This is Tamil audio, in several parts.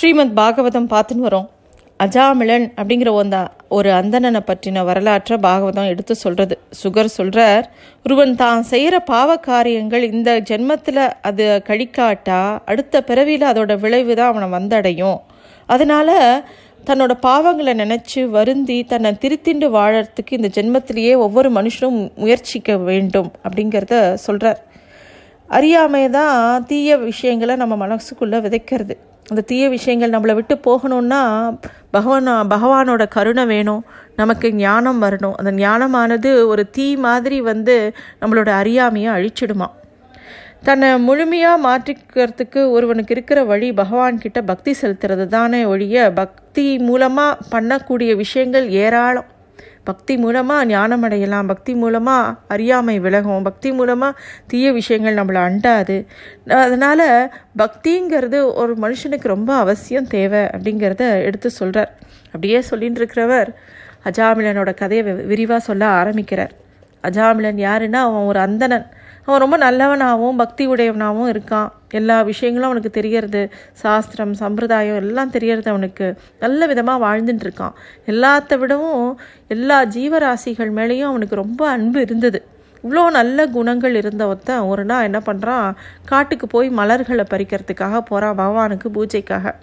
ஸ்ரீமத் பாகவதம் பார்த்துன்னு வரோம். அஜாமிளன் அப்படிங்கிற அந்த ஒரு அந்தணனை பற்றின வரலாற்றை பாகவதம் எடுத்து சொல்கிறது சுகர் சொல்கிறார் ஒருவன் தான் செய்கிற பாவ காரியங்கள் இந்த ஜென்மத்தில் அது கழிக்காட்டா? அடுத்த பிறவியில் அதோட விளைவு தான் அவனை வந்தடையும். அதனால் தன்னோட பாவங்களை நினச்சி வருந்தி தன்னை திருத்திண்டு வாழறதுக்கு இந்த ஜென்மத்திலேயே ஒவ்வொரு மனுஷனும் முயற்சிக்க வேண்டும் அப்படிங்கிறத சொல்கிறார் அறியாமை தான் தீய விஷயங்களை நம்ம மனசுக்குள்ளே விதைக்கிறது. அந்த தீய விஷயங்கள் நம்மளை விட்டு போகணும்னா பகவான் பகவானோட கருணை வேணும். நமக்கு ஞானம் வரணும். அந்த ஞானமானது ஒரு தீ மாதிரி வந்து நம்மளோட அறியாமையை அழிச்சிடுமா. தன்னை முழுமையாக மாற்றிக்கிறதுக்கு ஒருவனுக்கு இருக்கிற வழி பகவான் கிட்ட பக்தி செலுத்துறது தானே ஒழிய பக்தி மூலமாக பண்ணக்கூடிய விஷயங்கள் ஏராளம். பக்தி மூலமாக ஞானம் அடையலாம் பக்தி மூலமாக அறியாமை விலகும். பக்தி மூலமாக தீய விஷயங்கள் நம்மளை அண்டாது. அதனால் பக்திங்கிறது ஒரு மனுஷனுக்கு ரொம்ப அவசியம் தேவை அப்படிங்கிறத எடுத்து சொல்கிறார் அப்படியே சொல்லின்னு இருக்கிறவர் அஜாமிலனோட கதையை விரிவாக சொல்ல ஆரம்பிக்கிறார். அஜாமிலன் யாருன்னா அவன் ஒரு அந்தணன். அவன் ரொம்ப நல்லவனாகவும் பக்தி உடையவனாகவும் இருக்கான். எல்லா விஷயங்களும் அவனுக்கு தெரியறது. சாஸ்திரம் சம்பிரதாயம் எல்லாம் தெரியறது அவனுக்கு. நல்ல விதமாக வாழ்ந்துட்டு இருக்கான் எல்லாத்த விடவும் எல்லா ஜீவராசிகள் மேலேயும் அவனுக்கு ரொம்ப அன்பு இருந்தது. இவ்வளோ நல்ல குணங்கள் இருந்த ஒருத்தன். ஒரு நாள் என்ன பண்ணுறான் காட்டுக்கு போய் மலர்களை பறிக்கிறதுக்காக போகிறான் பகவானுக்கு பூஜைக்காக.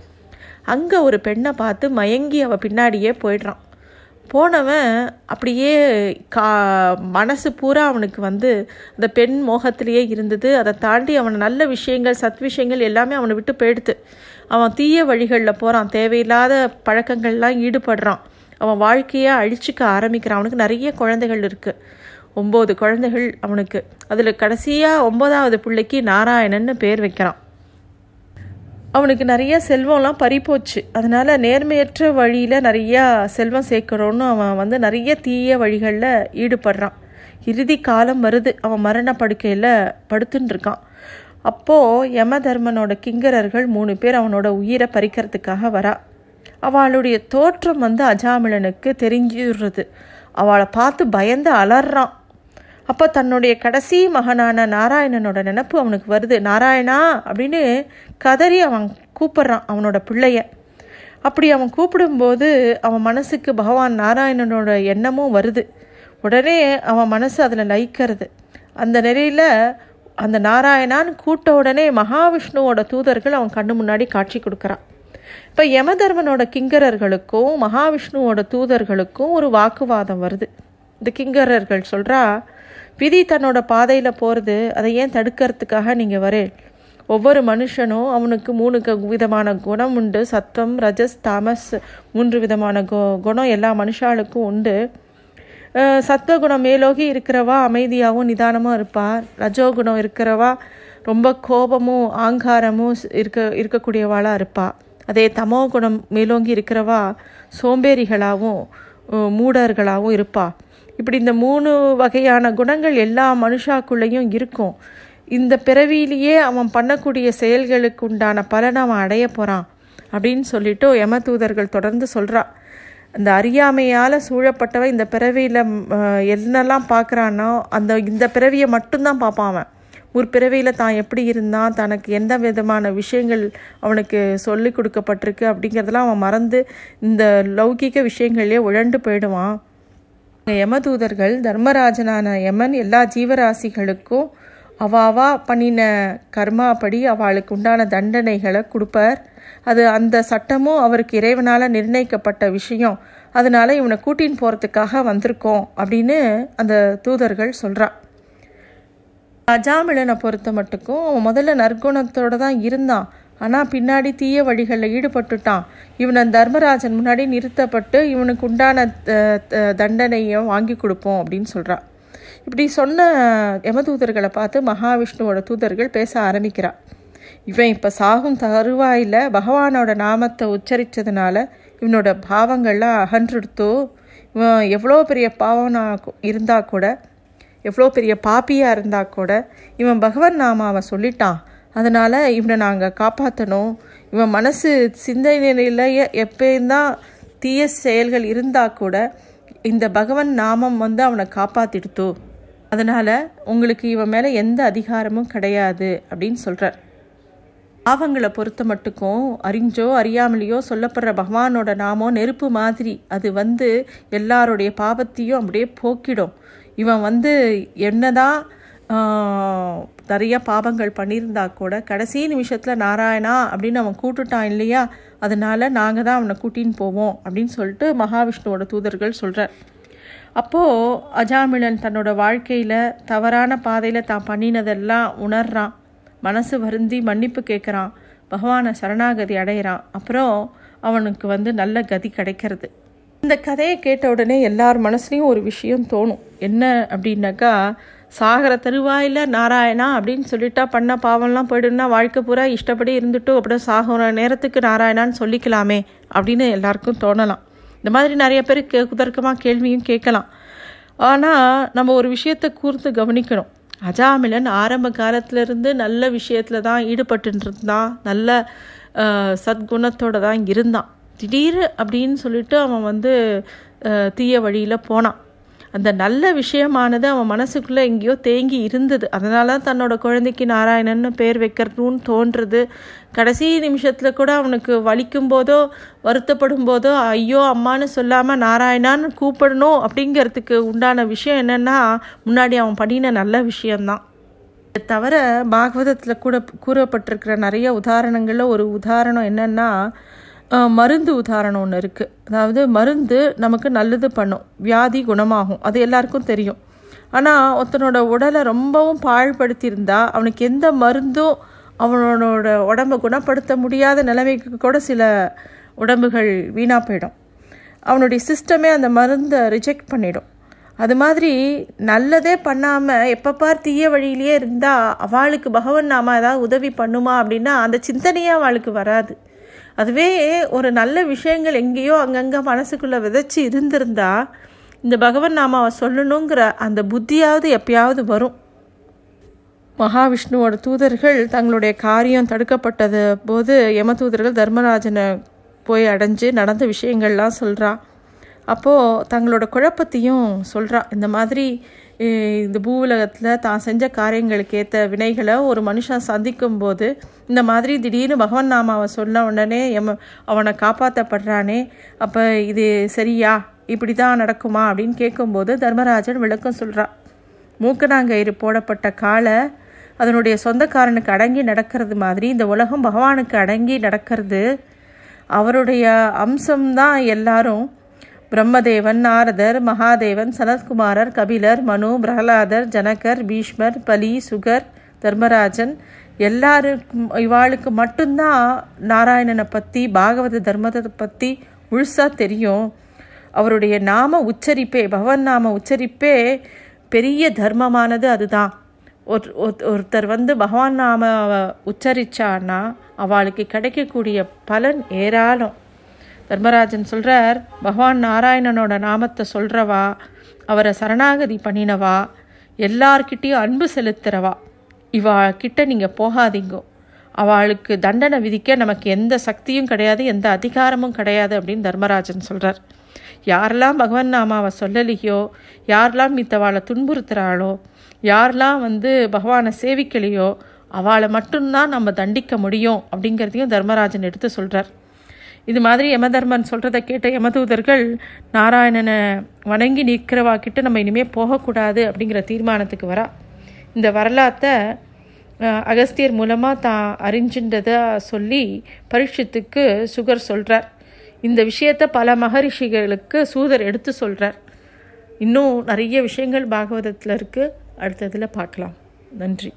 அங்கே ஒரு பெண்ணை பார்த்து மயங்கி அவள் பின்னாடியே போயிடுறான். போனவன் அப்படியே கா மனசு பூரா அவனுக்கு வந்து அந்த பெண் மோகத்திலேயே இருந்தது. அதை தாண்டி அவன் நல்ல விஷயங்கள் சத் விஷயங்கள் எல்லாமே அவனை விட்டு போயிடுத்து. அவன் தீய வழிகளில் போகிறான் தேவையில்லாத பழக்கங்கள்லாம் ஈடுபடுறான். அவன் வாழ்க்கையை அழிச்சிக்க ஆரம்பிக்கிறான். அவனுக்கு நிறைய குழந்தைகள் இருக்குது ஒம்பது குழந்தைகள் அவனுக்கு. அதில் கடைசியாக ஒம்பதாவது பிள்ளைக்கு நாராயணன்னு பேர் வைக்கிறான். அவனுக்கு நிறைய செல்வம்லாம் பறிப்போச்சு. அதனால் நேர்மையற்ற வழியில் நிறையா செல்வம் சேர்க்குறோன்னு அவன் வந்து நிறைய தீய வழிகளில் ஈடுபடுறான். இறுதி காலம் வருது. அவன் மரண படுக்கையில் படுத்துன்னு இருக்கான். அப்போது யம தர்மனோட கிங்கரர்கள் மூணு பேர் அவனோட உயிரை பறிக்கிறதுக்காக வரா. அவளுடைய தோற்றம் வந்து அஜாமிலனுக்கு தெரிஞ்சிடுறது. அவளை பார்த்து பயந்து அலறான். அப்போ தன்னுடைய கடைசி மகனான நாராயணனோட நினப்பு அவனுக்கு வருது. நாராயணா அப்படின்னு கதறி அவன் கூப்பிட்றான் அவனோட பிள்ளைய. அப்படி அவன் கூப்பிடும்போது அவன் மனசுக்கு பகவான் நாராயணனோட எண்ணமும் வருது. உடனே அவன் மனசு அதில் லயிக்கிறது அந்த நிலையில் அந்த நாராயணான்னு கூட்ட உடனே மகாவிஷ்ணுவோட தூதர்கள் அவன் கண்ணு முன்னாடி காட்சி கொடுக்குறான். இப்போ யமதர்மனோட கிங்கரர்களுக்கும் மகாவிஷ்ணுவோட தூதர்களுக்கும் ஒரு வாக்குவாதம் வருது. இந்த கிங்கரர்கள் சொல்கிறா விதி தன்னோட பாதையில் போகிறது அதை ஏன் தடுக்கிறதுக்காக நீங்கள் வரேன்? ஒவ்வொரு மனுஷனும் அவனுக்கு மூணு விதமான குணம் உண்டு. சத்தம் ரஜஸ் தாமஸ் மூன்று விதமான கு குணம் எல்லா மனுஷாளுக்கும் உண்டு. சத்வகுணம் மேலோகி இருக்கிறவா அமைதியாகவும் நிதானமும் இருப்பார் ரஜோகுணம் இருக்கிறவா ரொம்ப கோபமும் ஆங்காரமும் இருக்க இருக்கக்கூடியவாளாக இருப்பாள் அதே தமோ குணம் மேலோங்கி இருக்கிறவா சோம்பேறிகளாகவும் மூடர்களாகவும் இருப்பாள் இப்படி இந்த மூணு வகையான குணங்கள் எல்லா மனுஷாக்குள்ளேயும் இருக்கும். இந்த பிறவியிலேயே அவன் பண்ணக்கூடிய செயல்களுக்கு உண்டான பலனை அவன் அடைய போகிறான் அப்படின்னு சொல்லிட்டு யம தூதர்கள் தொடர்ந்து சொல்கிறான் இந்த அறியாமையால் சூழப்பட்டவன் இந்த பிறவியில் என்னெல்லாம் பார்க்குறானோ அந்த இந்த பிறவியை மட்டும்தான் பார்ப்பான் அவன். ஒரு பிறவியில் தான் எப்படி இருந்தான் தனக்கு எந்த விதமான விஷயங்கள் அவனுக்கு சொல்லி கொடுக்கப்பட்டிருக்கு அப்படிங்கிறதெல்லாம் அவன் மறந்து இந்த லௌகிக விஷயங்கள்லேயே உழண்டு போயிடுவான். யமதூதர்கள் தர்மராஜனான யமன் எல்லா ஜீவராசிகளுக்கும் அவாவா பண்ணின கர்மாப்படி அவளுக்கு உண்டான தண்டனைகளை கொடுப்பார். அது அந்த சட்டமும் அவருக்கு இறைவனால் நிர்ணயிக்கப்பட்ட விஷயம். அதனால இவனை கூட்டின்னு போகிறதுக்காக வந்திருக்கோம் அப்படின்னு அந்த தூதர்கள் சொல்கிறான் அஜாமிழனை பொறுத்த மட்டுக்கும் அவன் முதல்ல நற்குணத்தோடு தான் இருந்தான். ஆனால் பின்னாடி தீய வழிகளில் ஈடுபட்டுட்டான். இவனை தர்மராஜன் முன்னாடி நிறுத்தப்பட்டு இவனுக்கு உண்டான தண்டனையை வாங்கி கொடுப்போம் அப்படின்னு சொல்கிறான் இப்படி சொன்ன யமதூதர்களை பார்த்து மகாவிஷ்ணுவோட தூதர்கள் பேச ஆரம்பிக்கிறான் இவன் இப்போ சாகும் தருவாயில் பகவானோட நாமத்தை உச்சரித்ததுனால இவனோட பாவங்கள்லாம் அகன்றுடுத்தோ இவன் எவ்வளோ பெரிய பாவனா இருந்தால் கூட எவ்வளோ பெரிய பாப்பியாக இருந்தால் கூட இவன் பகவன் நாமாவை சொல்லிட்டான். அதனால் இவனை நாங்கள் காப்பாற்றணும் இவன் மனசு சிந்தனையில் எப்பயும் தான் தீய செயல்கள் இருந்தால் கூட இந்த பகவன் நாமம் வந்து அவனை காப்பாற்றிடுத்தோ அதனால் உங்களுக்கு இவன் மேலே எந்த அதிகாரமும் கிடையாது அப்படின்னு சொல்கிறார் பாவங்களை பொறுத்த மட்டுக்கும் அறிஞ்சோ அறியாமலேயோ சொல்லப்படுற பகவானோட நாமோ நெருப்பு மாதிரி. அது வந்து எல்லாருடைய பாவத்தையும் அப்படியே போக்கிடும். இவன் வந்து என்னதான் நிறைய பாவங்கள் பண்ணியிருந்தா கூட கடைசி நிமிஷத்தில் நாராயணா அப்படின்னு அவன் கூட்டுட்டான் இல்லையா? அதனால நாங்கள் தான் அவனை கூட்டின்னு போவோம் அப்படின்னு சொல்லிட்டு மகாவிஷ்ணுவோட தூதர்கள் சொல்கிறார் அப்போது அஜாமிளன் தன்னோட வாழ்க்கையில் தவறான பாதையில் தான் பண்ணினதெல்லாம் உணர்றான். மனசு வருந்தி மன்னிப்பு கேட்குறான் பகவானை சரணாகதி அடையிறான். அப்புறம் அவனுக்கு வந்து நல்ல கதி கிடைக்கிறது. இந்த கதையை கேட்ட உடனே எல்லார் மனசுலேயும் ஒரு விஷயம் தோணும். என்ன அப்படின்னாக்கா சாகர தருவாயில் நாராயணா அப்படின்னு சொல்லிட்டா பண்ண பாவம்லாம் போய்டுன்னா வாழ்க்கை பூரா இஷ்டப்படி இருந்துட்டு அப்படியே சாகுற நேரத்துக்கு நாராயணான்னு சொல்லிக்கலாமே அப்படின்னு எல்லாருக்கும் தோணலாம். இந்த மாதிரி நிறைய பேர் கே குதர்க்கமாக கேள்வியும் கேட்கலாம். ஆனால் நம்ம ஒரு விஷயத்தை கூர்ந்து கவனிக்கணும். அஜாமிலன் ஆரம்ப காலத்திலிருந்து நல்ல விஷயத்தில் தான் ஈடுபட்டுருந்தான் நல்ல சத்குணத்தோடு தான் இருந்தான். திடீர் அப்படின்னு சொல்லிட்டு அவன் வந்து தீய வழியில் போனான். அந்த நல்ல விஷயமானது அவன் மனசுக்குள்ளே எங்கேயோ தேங்கி இருந்தது. அதனால தான் தன்னோட குழந்தைக்கு நாராயணன்னு பேர் வைக்கிறதுன்னு தோன்றுறது. கடைசி நிமிஷத்தில் கூட அவனுக்கு வலிக்கும் போதோ வருத்தப்படும் போதோ ஐயோ அம்மான்னு சொல்லாமல் நாராயணான்னு கூப்பிடணும் அப்படிங்கிறதுக்கு உண்டான விஷயம் என்னென்னா முன்னாடி அவன் பண்ணின நல்ல விஷயம்தான். தவிர பாகவதத்தில் கூட கூறப்பட்டிருக்கிற நிறைய உதாரணங்களில் ஒரு உதாரணம் என்னன்னா மருந்து உதாரணம் ஒன்று இருக்குது அதாவது மருந்து நமக்கு நல்லது பண்ணும். வியாதி குணமாகும். அது எல்லாருக்கும் தெரியும். ஆனால் ஒருத்தனோட உடலை ரொம்பவும் பாழ்படுத்தியிருந்தா அவனுக்கு எந்த மருந்தும் அவனோட உடம்பை குணப்படுத்த முடியாத நிலைமைக்கு கூட சில உடம்புகள் வீணாக போயிடும். அவனுடைய சிஸ்டமே அந்த மருந்தை ரிஜெக்ட் பண்ணிடும். அது மாதிரி நல்லதே பண்ணாமல் எப்பப்பார் தீய வழியிலேயே இருந்தால் அவளுக்கு பகவன் நாம ஏதாவது உதவி பண்ணுமா அப்படின்னா அந்த சிந்தனையே அவளுக்கு வராது. அதுவே ஒரு நல்ல விஷயங்கள் எங்கேயோ அங்கங்கே மனசுக்குள்ளே விதைச்சி இருந்திருந்தா இந்த பகவன் நாமாவை சொல்லணுங்கிற அந்த புத்தியாவது எப்பயாவது வரும். மகாவிஷ்ணுவோட தூதர்கள் தங்களுடைய காரியம் தடுக்கப்பட்டது போது யம தூதர்கள் தர்மராஜனை போய் அடைஞ்சு நடந்த விஷயங்கள்லாம் சொல்கிறா அப்போது தங்களோட குழப்பத்தையும் சொல்கிறா இந்த மாதிரி இந்த பூவுலகத்தில் தான் செஞ்ச காரியங்களுக்கு ஏற்ற வினைகளை ஒரு மனுஷன் சந்திக்கும் போது இந்த மாதிரி திடீர்னு பகவன் நாமாவை சொன்ன உடனே எம் அவனை காப்பாற்றப்படுறானே அப்போ இது சரியா? இப்படி தான் நடக்குமா? அப்படின்னு கேட்கும்போது தர்மராஜன் விளக்கம் சொல்கிறான் மூக்கனாங்கயிறு போடப்பட்ட காலை அதனுடைய சொந்தக்காரனுக்கு அடங்கி நடக்கிறது மாதிரி இந்த உலகம் பகவானுக்கு அடங்கி நடக்கிறது. அவருடைய அம்சம்தான் எல்லாரும் பிரம்மதேவன் நாரதர் மகாதேவன் சனத்குமாரர் கபிலர் மனு பிரகலாதர் ஜனகர் பீஷ்மர் பலி சுகர் தர்மராஜன். எல்லாருக்கும் இவாளுக்கு மட்டும்தான் நாராயணனை பற்றி பாகவத தர்மத்தை பற்றி முழுசாக தெரியும். அவருடைய நாம உச்சரிப்பே பகவன் நாம உச்சரிப்பே பெரிய தர்மமானது அதுதான். ஒரு ஒரு- ஒருத்தர் வந்து பகவான் நாம உச்சரித்தான்னா அவளுக்கு கிடைக்கக்கூடிய பலன் ஏராளம். தர்மராஜன் சொல்கிறார் பகவான் நாராயணனோட நாமத்தை சொல்கிறவா அவரை சரணாகதி பண்ணினவா? எல்லார்கிட்டேயும் அன்பு செலுத்துகிறவா இவா கிட்ட நீங்கள் போகாதீங்கோ. அவளுக்கு தண்டனை விதிக்க நமக்கு எந்த சக்தியும் கிடையாது எந்த அதிகாரமும் கிடையாது அப்படின்னு தர்மராஜன் சொல்கிறார் யாரெல்லாம் பகவன் நாமாவை சொல்லலையோ யாரெல்லாம் மித்தவாளை துன்புறுத்துகிறாளோ யாரெல்லாம் வந்து பகவானை சேவிக்கலையோ அவளை மட்டும்தான் நம்ம தண்டிக்க முடியும் அப்படிங்கிறதையும் தர்மராஜன் எடுத்து சொல்கிறார் இது மாதிரி யமதர்மன் சொல்கிறத கேட்ட யமதூதர்கள் நாராயணனை வணங்கி நிற்கிறவா கிட்ட நம்ம இனிமேல் போகக்கூடாது அப்படிங்கிற தீர்மானத்துக்கு வரா. இந்த வரலாற்றை அகஸ்தியர் மூலமாக தான் அறிஞ்சின்றதா சொல்லி பரீட்சத்துக்கு சுகர் சொல்கிறார் இந்த விஷயத்தை பல மகரிஷிகளுக்கு சூதர் எடுத்து சொல்கிறார் இன்னும் நிறைய விஷயங்கள் பாகவதத்தில் இருக்குது அடுத்ததில் பார்க்கலாம். நன்றி.